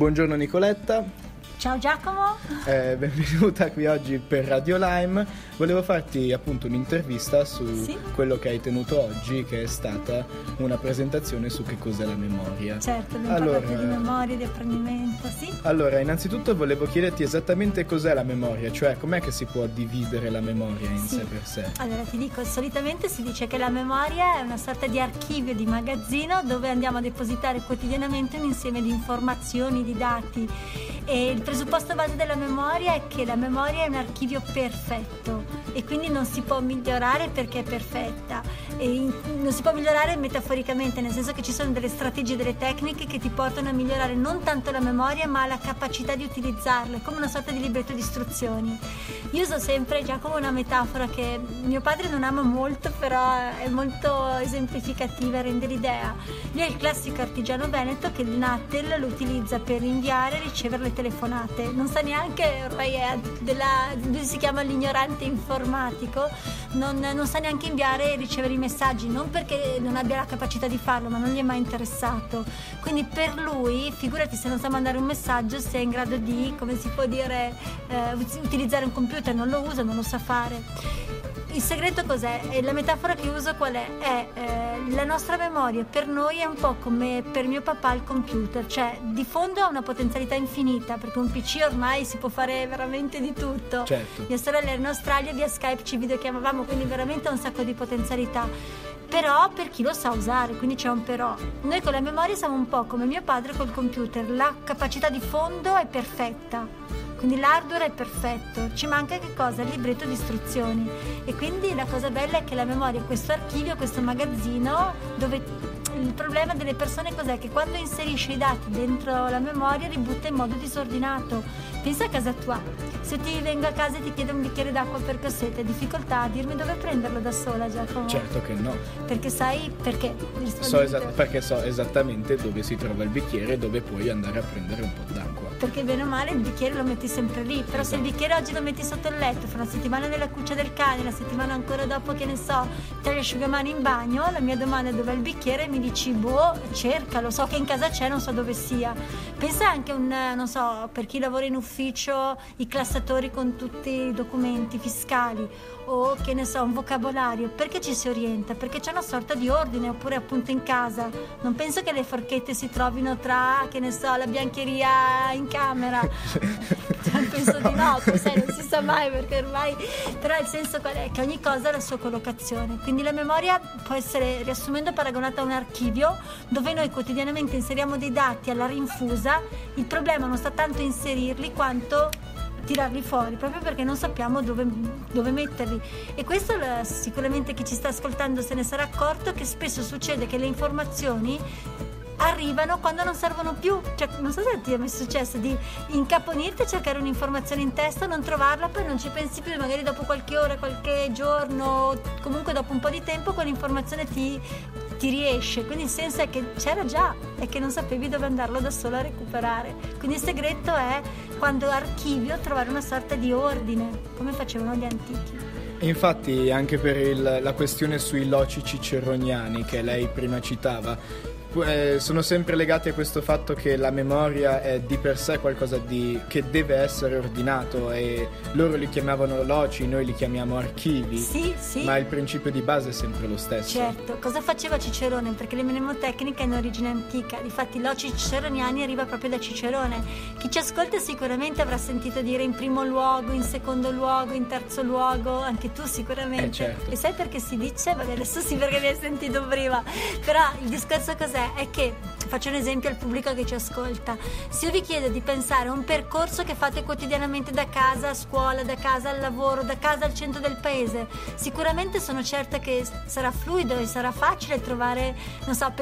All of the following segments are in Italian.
Buongiorno Nicoletta. Ciao Giacomo. Eh, benvenuta qui oggi per Radio Lime. Volevo farti appunto un'intervista su Sì. quello che hai tenuto oggi, che è stata una presentazione su che cos'è la memoria. Certo, abbiamo Allora- parlato di memoria, di apprendimento, sì. Allora, innanzitutto volevo chiederti esattamente cos'è la memoria, cioè com'è che si può dividere la memoria in Sì. sé per sé. Allora ti dico, solitamente si dice che la memoria è una sorta di archivio, di magazzino dove andiamo a depositare quotidianamente un insieme di informazioni, di dati. E il presupposto base della memoria è che la memoria è un archivio perfetto e quindi non si può migliorare perché è perfetta. In- non si può migliorare metaforicamente, nel senso che ci sono delle strategie, delle tecniche che ti portano a migliorare non tanto la memoria ma la capacità di utilizzarla, è come una sorta di libretto di istruzioni. Io uso sempre già come una metafora che mio padre non ama molto, però è molto esemplificativa, rende l'idea. Lui è il classico artigiano veneto che il Natel lo utilizza per inviare e ricevere le telefonate. Non sa neanche, ormai è della, lui si chiama l'ignorante informatico, non, non sa neanche inviare e ricevere i messaggi, non perché non abbia la capacità di farlo, ma non gli è mai interessato. Quindi per lui, figurati se non sa mandare un messaggio, se è in grado di, come si può dire, eh, ut- utilizzare un computer, non lo usa, non lo sa fare. Il segreto cos'è? E la metafora che uso qual è? È eh, la nostra memoria per noi è un po' come per mio papà il computer, cioè di fondo ha una potenzialità infinita, perché un PC ormai si può fare veramente di tutto. Certo. Mia sorella era in Australia via Skype ci videochiamavamo, quindi veramente ha un sacco di potenzialità. Però per chi lo sa usare, quindi c'è un però. Noi con la memoria siamo un po' come mio padre col computer, la capacità di fondo è perfetta. Quindi l'hardware è perfetto, ci manca che cosa? Il libretto di istruzioni. E quindi la cosa bella è che la memoria è questo archivio, questo magazzino dove il problema delle persone cos'è? Che quando inserisce i dati dentro la memoria li butta in modo disordinato. Pensa a casa tua, se ti vengo a casa e ti chiedo un bicchiere d'acqua perché ho sete, difficoltà a dirmi dove prenderlo da sola Giacomo? Certo che no. Perché sai perché? So tu. esa- perché so esattamente dove si trova il bicchiere e dove puoi andare a prendere un po' d'acqua. perché bene o male il bicchiere lo metti sempre lì però se il bicchiere oggi lo metti sotto il letto fra una settimana nella cuccia del cane la settimana ancora dopo che ne so tra gli asciugamani in bagno la mia domanda è dov'è il bicchiere e mi dici boh cercalo so che in casa c'è non so dove sia pensa anche a un non so per chi lavora in ufficio i classatori con tutti i documenti fiscali o che ne so un vocabolario perché ci si orienta? Perché c'è una sorta di ordine oppure appunto in casa? Non penso che le forchette si trovino tra che ne so la biancheria in camera. Cioè, penso di no poi sai non si sa mai perché ormai però il senso qual è? Che ogni cosa ha la sua collocazione. Quindi la memoria può essere riassumendo paragonata a un archivio dove noi quotidianamente inseriamo dei dati alla rinfusa. Il problema non sta tanto inserirli quanto tirarli fuori proprio perché non sappiamo dove, dove metterli. E questo sicuramente chi ci sta ascoltando se ne sarà accorto che spesso succede che le informazioni arrivano quando non servono più. Cioè non so se ti è mai successo di incaponirti a cercare un'informazione in testa non trovarla poi non ci pensi più magari dopo qualche ora qualche giorno comunque dopo un po' di tempo quell'informazione ti ti riesce, quindi il senso è che c'era già e che non sapevi dove andarlo da solo a recuperare. Quindi il segreto è quando archivio trovare una sorta di ordine, come facevano gli antichi. Infatti anche per il- la questione sui loci ciceroniani che lei prima citava, eh, sono sempre legati a questo fatto che la memoria è di per sé qualcosa di, che deve essere ordinato e loro li chiamavano loci, noi li chiamiamo archivi, Sì, sì. ma il principio di base è sempre lo stesso. Certo, cosa faceva Cicerone? Perché le mnemotecnica è in origine antica, difatti l'oci ciceroniani arriva proprio da Cicerone. Chi ci ascolta sicuramente avrà sentito dire in primo luogo, in secondo luogo, in terzo luogo, anche tu sicuramente. Eh, certo. E sai perché si dice? Vabbè, adesso sì perché mi hai sentito prima. Però il discorso cos'è? È che, faccio un esempio al pubblico che ci ascolta, se io vi chiedo di pensare a un percorso che fate quotidianamente da casa a scuola, da casa al lavoro, da casa al centro del paese, sicuramente sono certa che sarà fluido e sarà facile trovare, non so,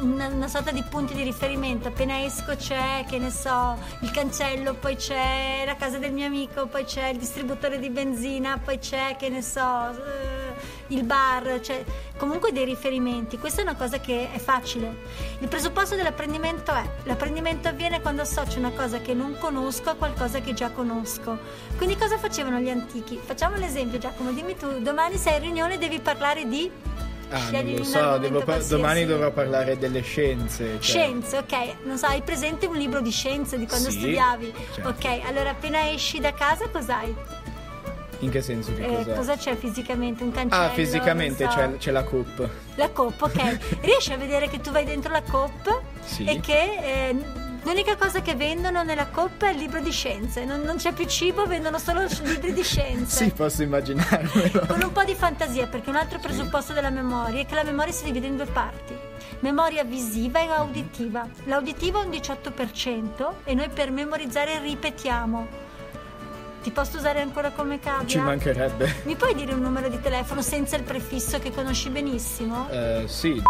una, una sorta di punti di riferimento. Appena esco c'è, che ne so, il cancello, poi c'è la casa del mio amico, poi c'è il distributore di benzina, poi c'è, che ne so, eh, il bar, cioè comunque dei riferimenti. Questa è una cosa che è facile. Il presupposto dell'apprendimento è l'apprendimento avviene quando associo una cosa che non conosco a qualcosa che già conosco. Quindi cosa facevano gli antichi? Facciamo l'esempio Giacomo, dimmi tu, domani sei in riunione e devi parlare di Ah, non lo un so, argomento devo pa- qualsiasi. domani dovrò parlare delle scienze. cioè- Scienze, ok. Non so, hai presente un libro di scienze di quando Sì, studiavi? certo. Ok, allora appena esci da casa cos'hai? In che senso? Che Eh, cos'è? cosa c'è fisicamente? Un cancello? Ah, fisicamente so. c'è, c'è la coupe. La coppa, ok. Riesci a vedere che tu vai dentro la coppa Sì. e che eh, l'unica cosa che vendono nella coppa è il libro di scienze. Non, non c'è più cibo, vendono solo libri di scienze. Sì, posso immaginarmelo. Con un po' di fantasia, perché un altro presupposto della memoria è che la memoria si divide in due parti. Memoria visiva e auditiva. L'auditiva è un 18% e noi per memorizzare ripetiamo. Ti posso usare ancora come cavia? Ci mancherebbe. Mi puoi dire un numero di telefono senza il prefisso che conosci benissimo? Eh, sì,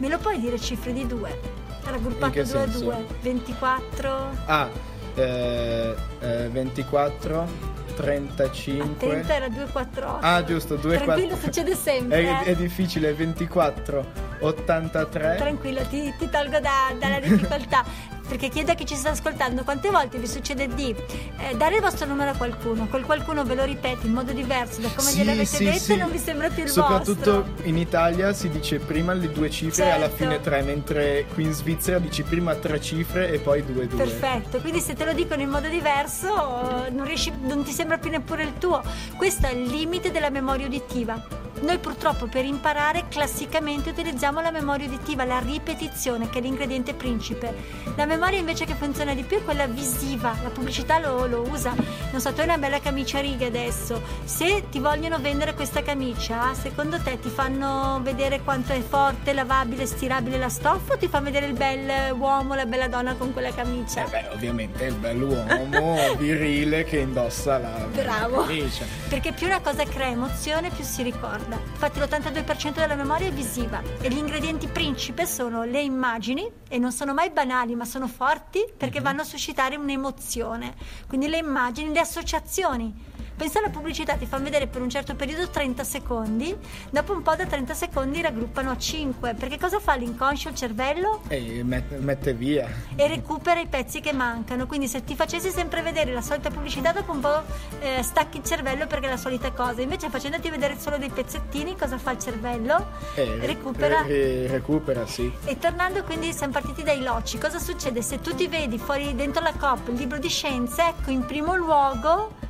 Me lo puoi dire cifre di due? Raggruppato In che 2 a senso? 2, 24. ah, eh, eh, 24, 35. Attenta, era 248. Ah, giusto, 2, Tranquillo, 4. succede sempre. È, eh. è difficile, 24, 83. Tranquillo, ti, ti tolgo da- dalla difficoltà. Perché chiedo a chi ci sta ascoltando quante volte vi succede di eh, dare il vostro numero a qualcuno, quel qualcuno ve lo ripete in modo diverso da come Sì, gliel'avete sì, detto sì. e non vi sembra più il Soprattutto vostro. in Italia si dice prima le due cifre e alla Certo. fine tre, mentre qui in Svizzera dici prima tre cifre e poi due due. Perfetto, quindi se te lo dicono in modo diverso non, riesci, non ti sembra più neppure il tuo. Questo è il limite della memoria uditiva. Noi purtroppo per imparare classicamente utilizziamo la memoria uditiva, la ripetizione che è l'ingrediente principe. La memoria invece che funziona di più è quella visiva, la pubblicità lo, lo usa. Non so, tu hai una bella camicia a righe adesso, se ti vogliono vendere questa camicia, secondo te ti fanno vedere quanto è forte, lavabile, stirabile la stoffa o ti fa vedere il bel uomo, la bella donna con quella camicia? Eh beh, ovviamente il bell'uomo virile che indossa la Bravo. camicia. Perché più una cosa crea emozione, più si ricorda. Infatti l'82% della memoria è visiva e gli ingredienti principe sono le immagini e non sono mai banali, ma sono forti perché vanno a suscitare un'emozione. Quindi le immagini, le associazioni. Pensa alla pubblicità, ti fanno vedere per un certo periodo 30 secondi, dopo un po' da 30 secondi raggruppano a 5. Perché cosa fa l'inconscio, il cervello? E met- mette via. e recupera i pezzi che mancano. Quindi se ti facessi sempre vedere la solita pubblicità, dopo un po' eh, stacchi il cervello perché è la solita cosa. Invece facendoti vedere solo dei pezzettini, cosa fa il cervello? E recupera. re- recupera, sì. E tornando quindi siamo partiti dai loci, cosa succede se tu ti vedi fuori dentro la COP il libro di scienze? Ecco, in primo luogo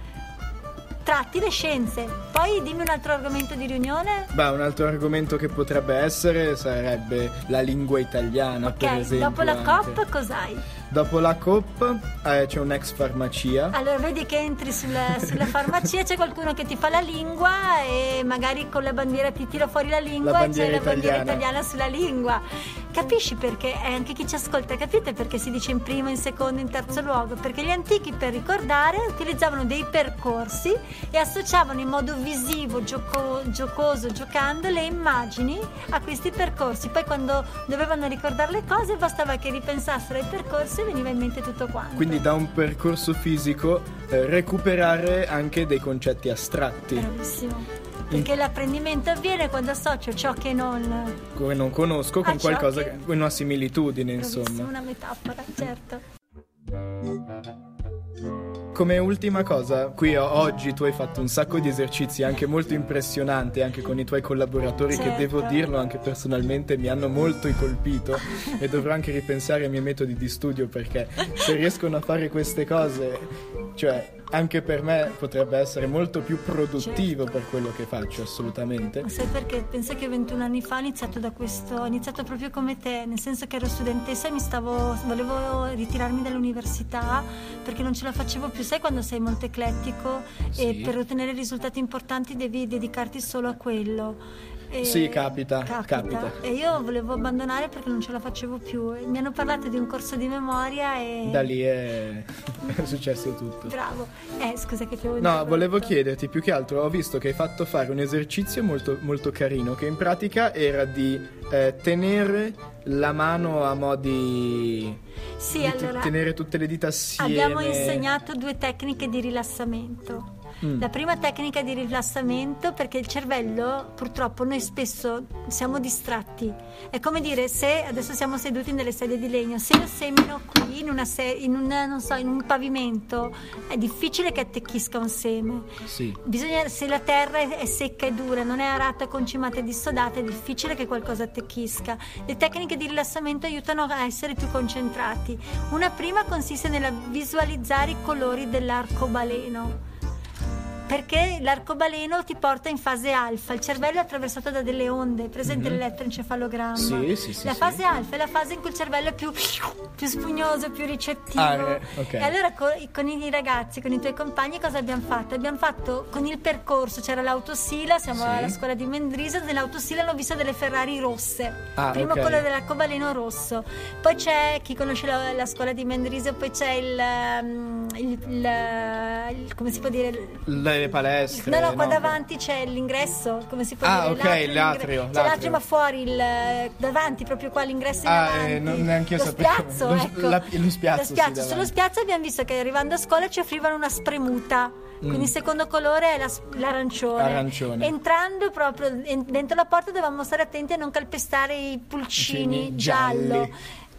tratti le scienze. Poi dimmi un altro argomento di riunione. Beh, un altro argomento che potrebbe essere sarebbe la lingua italiana, per Ok, esempio. dopo la anche. COP cos'hai? Dopo la COP eh, c'è un'ex farmacia. Allora vedi che entri sulla, sulla farmacia, c'è qualcuno che ti fa la lingua e magari con la bandiera ti tira fuori la lingua La e c'è bandiera la bandiera italiana. italiana sulla lingua. Capisci perché? E anche chi ci ascolta, capite perché si dice in primo, in secondo, in terzo luogo? Perché gli antichi per ricordare utilizzavano dei percorsi e associavano in modo visivo, gioco- giocoso, giocando le immagini a questi percorsi. Poi quando dovevano ricordare le cose bastava che ripensassero ai percorsi e veniva in mente tutto quanto. Quindi da un percorso fisico eh, recuperare anche dei concetti astratti Bravissimo. Perché l'apprendimento avviene quando associo ciò che non. che non conosco con Ah, qualcosa, che- che... una similitudine Bravissimo, insomma. una metafora, certo. Come ultima cosa, qui oggi tu hai fatto un sacco di esercizi anche molto impressionanti anche con i tuoi collaboratori che Certo. devo dirlo anche personalmente mi hanno molto colpito e dovrò anche ripensare ai miei metodi di studio perché se riescono a fare queste cose, cioè anche per me potrebbe essere molto più produttivo Certo. per quello che faccio assolutamente. Ma sai perché? Pensa che 21 anni fa ho iniziato da questo, ho iniziato proprio come te, nel senso che ero studentessa e mi stavo, volevo ritirarmi dall'università perché non ce la facevo più. Sai quando sei molto eclettico e Sì. per ottenere risultati importanti devi dedicarti solo a quello. E- Sì, capita, capita. E io volevo abbandonare perché non ce la facevo più. Mi hanno parlato di un corso di memoria e... Da lì è, è successo tutto. Bravo. Eh, scusa che ti avevo No, volevo chiederti più che altro, ho visto che hai fatto fare un esercizio molto, molto carino, che in pratica era di eh, tenere la mano a modi... Sì, di allora... tenere tutte le dita assieme. Abbiamo insegnato due tecniche di rilassamento. Mm. La prima tecnica di rilassamento perché il cervello, purtroppo noi spesso siamo distratti. È come dire se adesso siamo seduti nelle sedie di legno, se io semino qui in, una se- in, un, so, in un pavimento è difficile che attecchisca un seme. Sì. Bisogna, se la terra è, è secca e dura, non è arata, concimata e dissodata, è difficile che qualcosa attecchisca. Le tecniche di rilassamento aiutano a essere più concentrati. Una prima consiste nella visualizzare i colori dell'arcobaleno perché l'arcobaleno ti porta in fase alfa, il cervello è attraversato da delle onde, presente mm-hmm. l'elettroencefalogramma. Sì, sì, sì, la sì. fase alfa è la fase in cui il cervello è più, più spugnoso, più ricettivo. Ah, eh, okay. E allora con, con, i ragazzi, con i tuoi compagni cosa abbiamo fatto? Abbiamo fatto con il percorso, c'era l'autosila, siamo sì. alla scuola di Mendrisa, nell'autosila hanno visto delle Ferrari rosse. Ah, Prima okay. quello dell'arcobaleno rosso. Poi c'è chi conosce la, la scuola di Mendrisa, poi c'è il, um, il, il, il come si può dire? Le palestre. No, no, qua davanti c'è l'ingresso, come si può ah, dire? Ah, ok, l'atrio. C'è l'atrio, ma fuori, il, davanti, proprio qua l'ingresso in ah, avanti. Eh, non neanche io lo. Spiazzo, lo, ecco. la, lo spiazzo, lo spiazzo. Sì, Sullo spiazzo abbiamo visto che arrivando a scuola ci offrivano una spremuta. Quindi Mm. il secondo colore è la- l'arancione. Arancione. Entrando proprio en- dentro la porta dovevamo stare attenti a non calpestare i pulcini Pulcini giallo. gialli.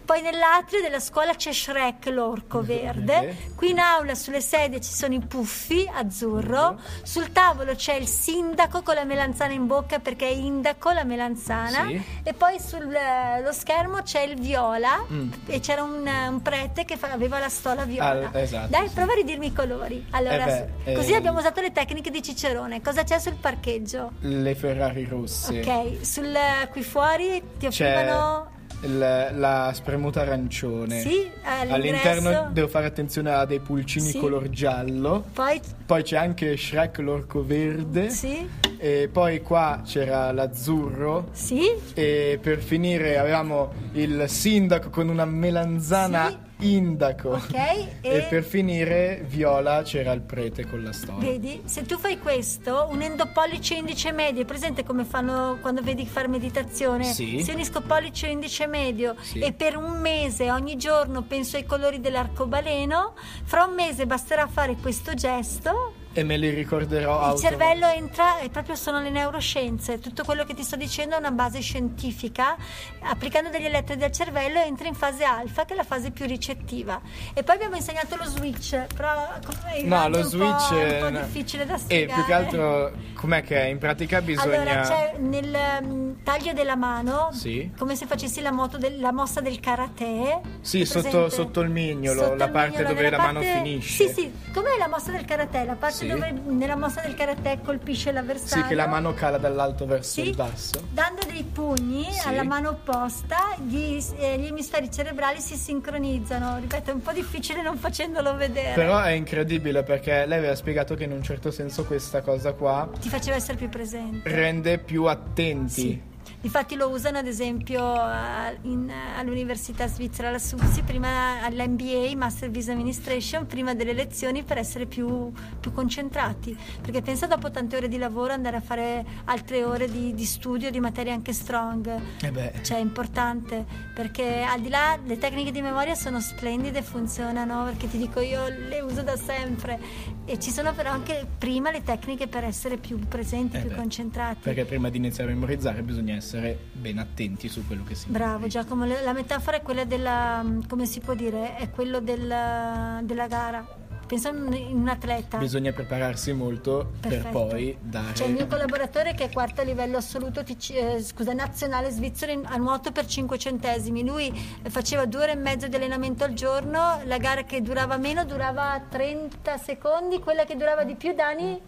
Poi nell'atrio della scuola c'è Shrek, l'orco verde. Verde. Qui in aula sulle sedie ci sono i puffi, azzurro. Sul tavolo c'è il sindaco con la melanzana in bocca perché è indaco la melanzana. Sì. E poi sullo schermo c'è il viola Mm. e c'era un, un prete che fa- aveva la stola viola. Ah, esatto, Dai, sì. prova a ridirmi i colori. Allora, Eh beh, così eh, abbiamo usato le tecniche di Cicerone. Cosa c'è sul parcheggio? Le Ferrari rosse. Ok, sul, qui fuori ti offrivano... il- la spremuta arancione. Sì, all'ingresso. All'interno devo fare attenzione a dei pulcini Sì. color giallo. Poi, Poi c'è anche Shrek l'orco verde. sì, E poi qua c'era l'azzurro. sì, E per finire avevamo il sindaco con una melanzana. Indaco. ok. E per finire, viola c'era il prete con la storia. Vedi, se tu fai questo, unendo pollice e indice medio, è presente come fanno quando vedi fare meditazione? Sì. Se unisco pollice e indice medio Sì. e per un mese ogni giorno penso ai colori dell'arcobaleno, fra un mese basterà fare questo gesto, E me li ricorderò il auto- cervello entra e proprio sono le neuroscienze, tutto quello che ti sto dicendo è una base scientifica, applicando degli elettrodi al cervello entra in fase alfa che è la fase più ricettiva. E poi abbiamo insegnato lo switch, però come- No, è lo un switch po', è un po' difficile da E spiegare. più che altro, com'è che è? In pratica bisogna. Allora, c'è nel mm, taglio della mano, Sì. come se facessi la, moto del- la mossa del karate. Sì, sotto, sotto il mignolo, Sotto la parte mignolo, dove la mano parte- finisce. Sì, sì, com'è la mossa del karate? La parte Sì. dove nella mossa del karate colpisce l'avversario. Sì, che la mano cala dall'alto verso Sì, il basso. Dando dei pugni Sì. alla mano opposta, gli, eh, gli emisferi cerebrali si sincronizzano. Ripeto, è un po' difficile non facendolo vedere. Però è incredibile perché lei aveva spiegato che in un certo senso questa cosa qua Ti faceva essere più presente. rende più attenti. Sì. Difatti lo usano ad esempio a- in- all'università svizzera, alla SUPSI, prima all'MBA, Master Visa Administration, prima delle lezioni per essere più, più concentrati. Perché pensa dopo tante ore di lavoro andare a fare altre ore di, di studio di materie anche strong. Eh. Cioè è importante perché al di là le tecniche di memoria sono splendide, funzionano perché ti dico io le uso da sempre e ci sono però anche prima le tecniche per essere più presenti, Eh più beh, concentrati. Perché prima di iniziare a memorizzare bisogna essere ben attenti su quello che si Bravo memorizza. Giacomo, la metafora è quella della, come si può dire, è quello del- della gara. Pensa in un atleta. Bisogna prepararsi molto Perfetto. per poi dare. C'è il mio collaboratore che è quarto a livello assoluto, eh, scusa, nazionale svizzero in- a nuoto per 5 centesimi. Lui eh, faceva due ore e mezzo di allenamento al giorno, la gara che durava meno durava 30 secondi, quella che durava di più, Dani,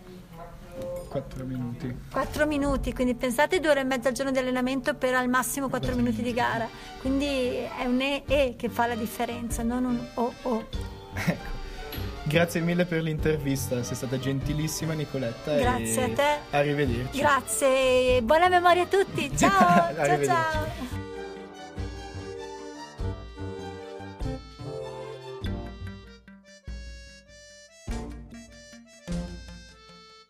4 minuti. 4 minuti. Quindi pensate due ore e mezzo al giorno di allenamento per al massimo 4 minuti di gara. Quindi è un E, e che fa la differenza, non un O O. Ecco. Grazie mille per l'intervista, sei stata gentilissima Nicoletta. Grazie a te. Arrivederci. Grazie, buona memoria a tutti. Ciao, ciao ciao.